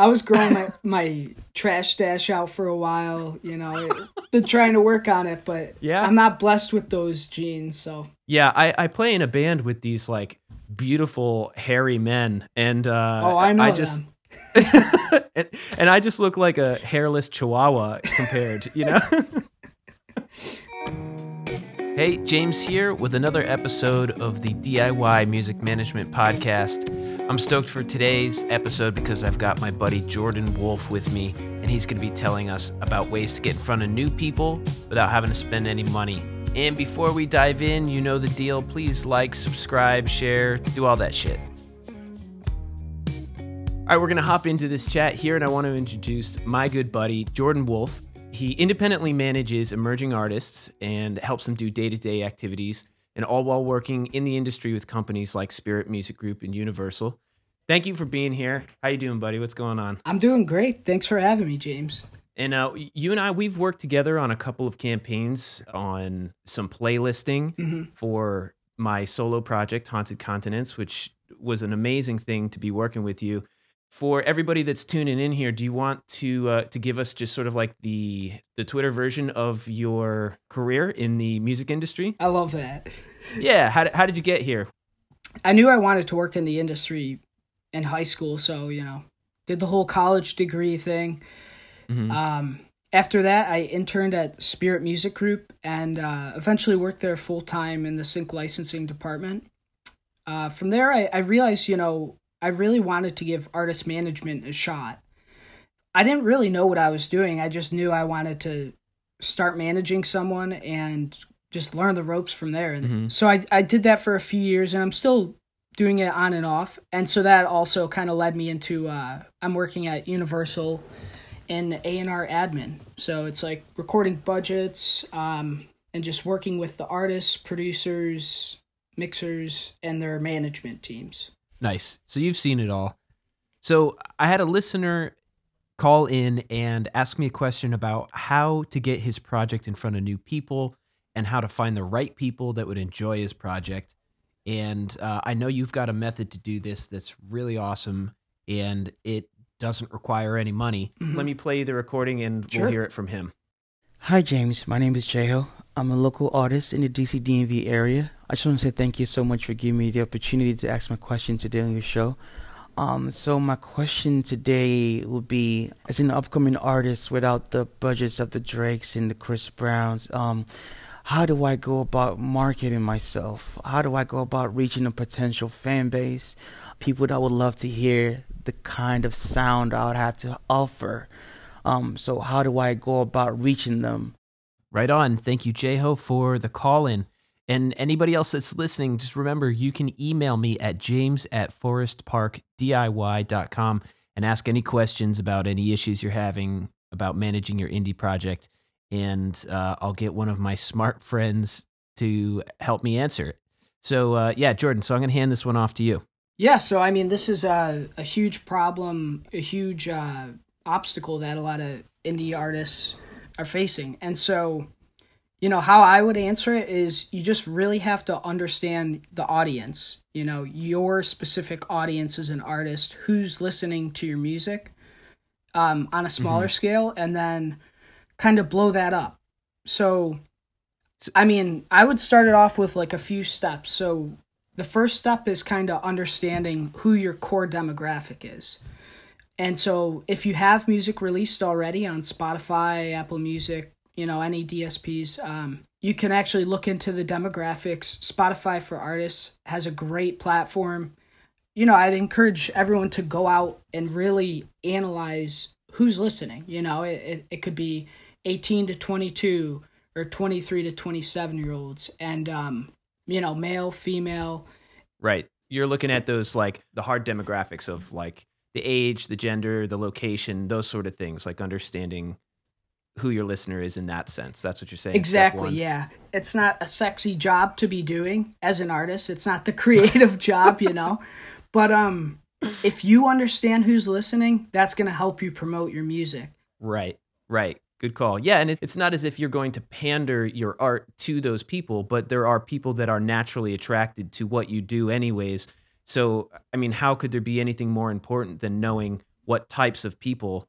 I was growing my, my trash stash out for a while, you know, been trying to work on it, but Yeah. I'm not blessed with those genes. So Yeah, I, I play in a band with these like beautiful hairy men, and uh, oh, I know I just and, and I just look like a hairless chihuahua compared, you know. hey, James here with another episode of the DIY Music Management Podcast. I'm stoked for today's episode because I've got my buddy Jordan Wolf with me, and he's going to be telling us about ways to get in front of new people without having to spend any money. And before we dive in, you know the deal. Please like, subscribe, share, do all that shit. All right, we're going to hop into this chat here, and I want to introduce my good buddy, Jordan Wolf. He independently manages emerging artists and helps them do day to day activities, and all while working in the industry with companies like Spirit Music Group and Universal. Thank you for being here. How you doing, buddy? What's going on? I'm doing great. Thanks for having me, James. And uh, you and I, we've worked together on a couple of campaigns on some playlisting hmm for my solo project, Haunted Continents, which was an amazing thing to be working with you. For everybody that's tuning in here, do you want to uh, to give us just sort of like the the Twitter version of your career in the music industry? I love that. Yeah, how, did- how did you get here? I knew I wanted to work in the industry in high school, so, you know, did the whole college degree thing. Mhm. Um, after that, I interned at Spirit Music Group and uh, eventually worked there full time in the sync licensing department. Uh, from there, I, I realized, you know, I really wanted to give artist management a shot. I didn't really know what I was doing. I just knew I wanted to start managing someone and just learn the ropes from there. And Mhm. so I, I did that for a few years and I'm still doing it on and off. And so that also kind of led me into uh, I'm working at Universal in A&R admin. So it's like recording budgets um, and just working with the artists, producers, mixers, and their management teams. Nice. So you've seen it all. So I had a listener call in and ask me a question about how to get his project in front of new people and how to find the right people that would enjoy his project. And uh, I know you've got a method to do this that's really awesome and it doesn't require any money. Mhm. Let me play the recording and Sure. we'll hear it from him. Hi, James. My name is Jeho. I'm a local artist in the DC DMV area. I just want to say thank you so much for giving me the opportunity to ask my question today on your show. Um, so my question today will be, as an upcoming artist without the budgets of the Drakes and the Chris Browns, um, how do I go about marketing myself? How do I go about reaching a potential fan base, people that would love to hear the kind of sound I would have to offer? Um, so how do I go about reaching them? Right on. Thank you, Jeho, for the call in. And anybody else that's listening, just remember you can email me at james at forestparkdiy.com and ask any questions about any issues you're having about managing your indie project. And uh, I'll get one of my smart friends to help me answer it. So, uh, yeah, Jordan, so I'm going to hand this one off to you. Yeah, so I mean, this is a, a huge problem, a huge uh, obstacle that a lot of indie artists are facing. And so, you know, how I would answer it is you just really have to understand the audience, you know, your specific audience as an artist, who's listening to your music um, on a smaller scale, and then kind of blow that up. So, I mean, I would start it off with like a few steps. So, the first step is kind of understanding who your core demographic is. And so if you have music released already on Spotify, Apple Music, you know, any DSPs, um, you can actually look into the demographics. Spotify for Artists has a great platform. You know, I'd encourage everyone to go out and really analyze who's listening. You know, it, it, it could be 18 to 22 or 23 to 27 year olds. And, um, you know, male, female, Right. You're looking at those like the hard demographics of like the age, the gender, the location, those sort of things, like understanding who your listener is in that sense. That's what you're saying. Exactly, yeah. It's not a sexy job to be doing as an artist. It's not the creative job, you know. But um if you understand who's listening, that's going to help you promote your music. Right. Right. Good call. Yeah, and it's not as if you're going to pander your art to those people, but there are people that are naturally attracted to what you do anyways. So, I mean, how could there be anything more important than knowing what types of people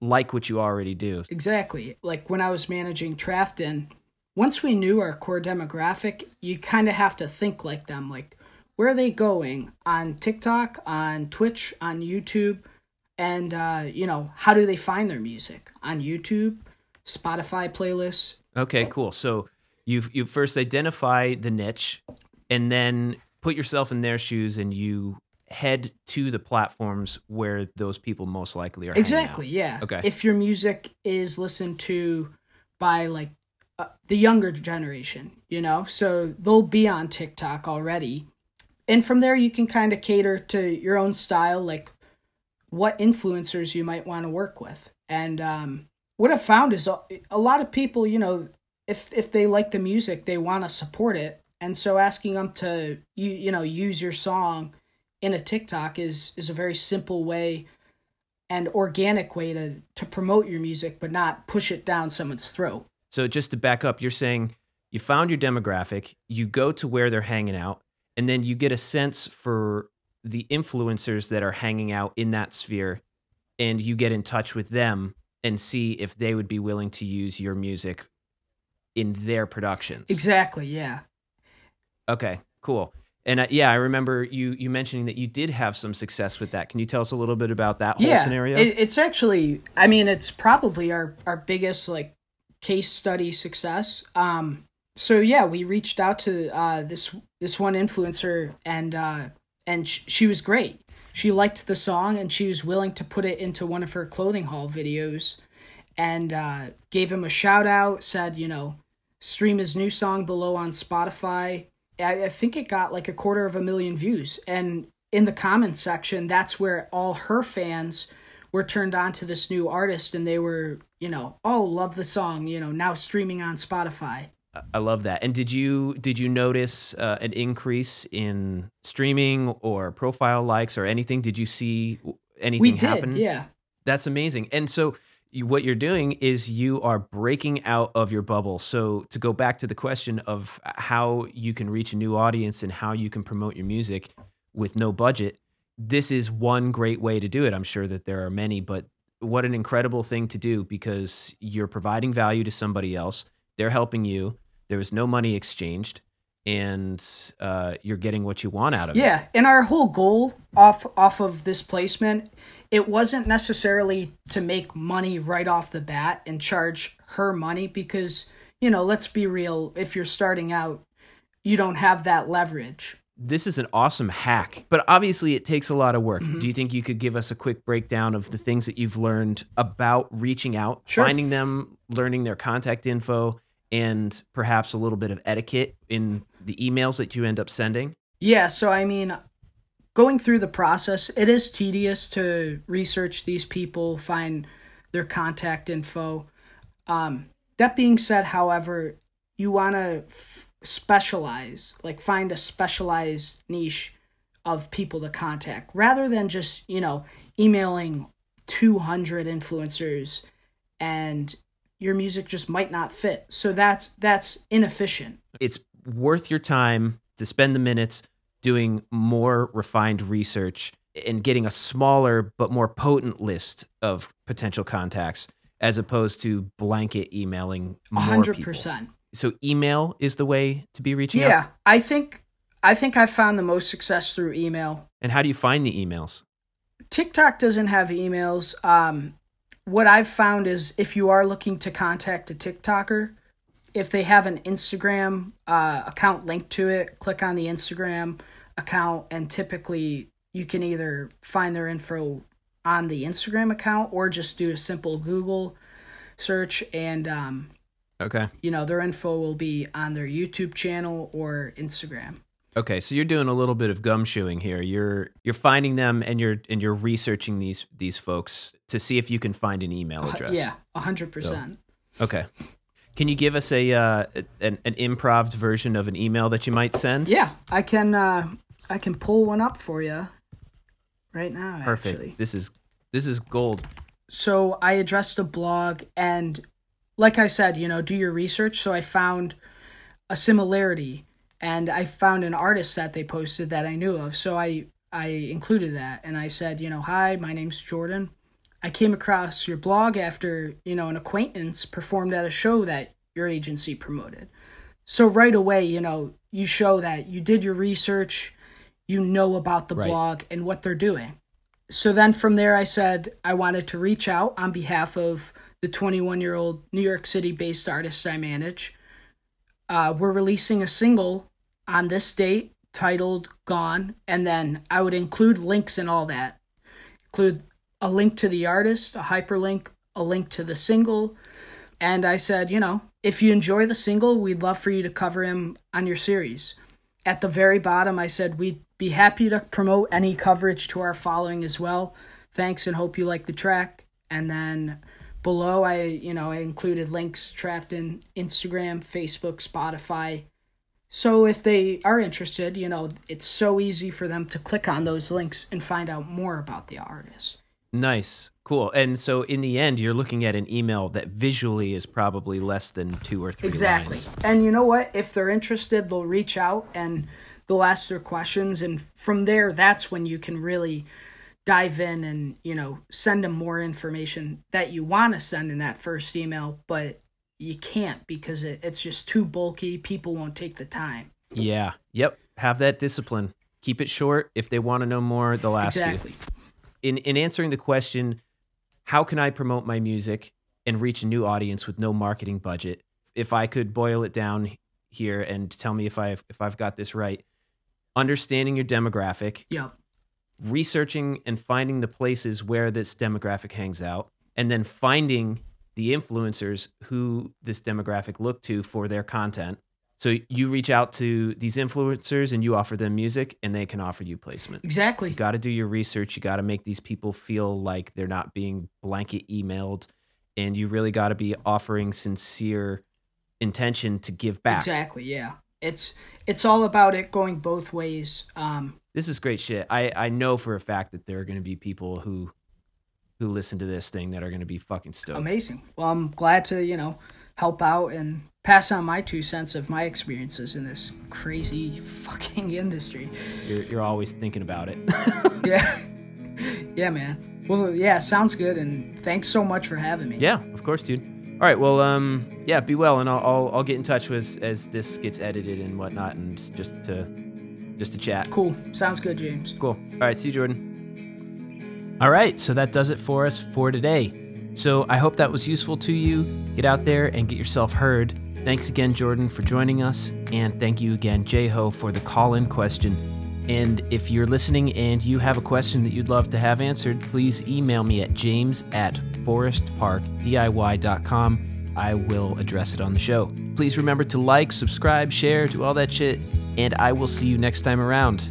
like what you already do. Exactly. Like when I was managing Trafton, once we knew our core demographic, you kind of have to think like them. Like, where are they going on TikTok, on Twitch, on YouTube? And, uh, you know, how do they find their music? On YouTube, Spotify playlists. Okay, cool. So you you first identify the niche and then put yourself in their shoes and you head to the platforms where those people most likely are. Exactly. Yeah. Okay. If your music is listened to by like uh, the younger generation, you know, so they'll be on TikTok already, and from there you can kind of cater to your own style, like what influencers you might want to work with. And um, what I've found is a, a lot of people, you know, if if they like the music, they want to support it, and so asking them to you you know use your song in a TikTok is is a very simple way and organic way to to promote your music but not push it down someone's throat. So just to back up, you're saying you found your demographic, you go to where they're hanging out, and then you get a sense for the influencers that are hanging out in that sphere and you get in touch with them and see if they would be willing to use your music in their productions. Exactly, yeah. Okay, cool. And uh, yeah, I remember you you mentioning that you did have some success with that. Can you tell us a little bit about that whole yeah, scenario? It, it's actually, I mean, it's probably our our biggest like case study success. Um, so yeah, we reached out to uh, this this one influencer, and uh, and sh- she was great. She liked the song, and she was willing to put it into one of her clothing haul videos, and uh, gave him a shout out. Said, you know, stream his new song below on Spotify I, I think it got like a quarter of a million views. And in the comments section, that's where all her fans were turned on to this new artist and they were, you know, oh, love the song, you know, now streaming on Spotify. I love that. And did you did you notice uh, an increase in streaming or profile likes or anything? Did you see anything we did, happen? Yeah. That's amazing. And so you, what you're doing is you are breaking out of your bubble. So to go back to the question of how you can reach a new audience and how you can promote your music with no budget, this is one great way to do it. I'm sure that there are many, but what an incredible thing to do because you're providing value to somebody else. They're helping you. There was no money exchanged and uh, you're getting what you want out of yeah. it. Yeah, and our whole goal off off of this placement it wasn't necessarily to make money right off the bat and charge her money because, you know, let's be real, if you're starting out, you don't have that leverage. This is an awesome hack, but obviously it takes a lot of work. Mm-hmm. Do you think you could give us a quick breakdown of the things that you've learned about reaching out, sure. finding them, learning their contact info, and perhaps a little bit of etiquette in the emails that you end up sending? Yeah, so I mean, going through the process, it is tedious to research these people, find their contact info. Um, that being said, however, you want to f- specialize, like find a specialized niche of people to contact rather than just, you know, emailing 200 influencers and your music just might not fit. So that's that's inefficient. It's worth your time to spend the minutes doing more refined research and getting a smaller but more potent list of potential contacts as opposed to blanket emailing more 100%. people. So email is the way to be reaching yeah, out? Yeah, I think I think I found the most success through email. And how do you find the emails? TikTok doesn't have emails. Um, what I've found is if you are looking to contact a TikToker, if they have an Instagram uh, account linked to it, click on the Instagram account, and typically you can either find their info on the Instagram account or just do a simple Google search, and um, okay, you know their info will be on their YouTube channel or Instagram. Okay, so you're doing a little bit of gumshoeing here. You're you're finding them and you're and you're researching these these folks to see if you can find an email address. Uh, yeah, hundred percent. Okay. Can you give us a uh, an, an improv version of an email that you might send? Yeah, I can. Uh, I can pull one up for you right now. Perfect. Actually. This is this is gold. So I addressed a blog, and like I said, you know, do your research. So I found a similarity, and I found an artist that they posted that I knew of. So I I included that and I said, you know, hi, my name's Jordan. I came across your blog after, you know, an acquaintance performed at a show that your agency promoted. So right away, you know, you show that you did your research, you know about the Right. blog and what they're doing. So then from there, I said I wanted to reach out on behalf of the 21 year old New York City based artists I manage. Uh, we're releasing a single on this date titled Gone, and then I would include links and all that. Include a link to the artist, a hyperlink, a link to the single. And I said, you know, if you enjoy the single, we'd love for you to cover him on your series. At the very bottom, I said we'd be happy to promote any coverage to our following as well. Thanks and hope you like the track. And then below, I, you know, I included links in Instagram, Facebook, Spotify. So if they are interested, you know, it's so easy for them to click on those links and find out more about the artist. Nice. Cool. And so in the end, you're looking at an email that visually is probably less than two or three Exactly. lines. And you know what? If they're interested, they'll reach out and they'll ask their questions. And from there, that's when you can really dive in and, you know, send them more information that you want to send in that first email, but you can't because it, it's just too bulky. People won't take the time. Yeah. Yep. Have that discipline. Keep it short. If they want to know more, they'll ask you. In in answering the question how can i promote my music and reach a new audience with no marketing budget if i could boil it down here and tell me if i've if i've got this right understanding your demographic Yeah. researching and finding the places where this demographic hangs out and then finding the influencers who this demographic look to for their content so you reach out to these influencers and you offer them music and they can offer you placement Exactly. you got to do your research. You got to make these people feel like they're not being blanket emailed, and you really got to be offering sincere intention to give back. Exactly. Yeah. It's it's all about it going both ways. Um, This is great shit. I I know for a fact that there are going to be people who who listen to this thing that are going to be fucking stoked. amazing. Well, I'm glad to you know help out and pass on my two cents of my experiences in this crazy fucking industry. You're you're always thinking about it. Yeah, yeah, man. Well, yeah, sounds good, and thanks so much for having me. yeah, of course, dude. All right, well, um, yeah, be well, and I'll I'll, I'll get in touch with as this gets edited and whatnot, and just to just to chat. Cool. Sounds good, James. Cool. All right, see you, Jordan. All right, so that does it for us for today. So I hope that was useful to you. Get out there and get yourself heard. Thanks again, Jordan, for joining us. And thank you again, Ho, for the call in question. And if you're listening and you have a question that you'd love to have answered, please email me at james at forestparkdiy.com. I will address it on the show. Please remember to like, subscribe, share, do all that shit, and I will see you next time around.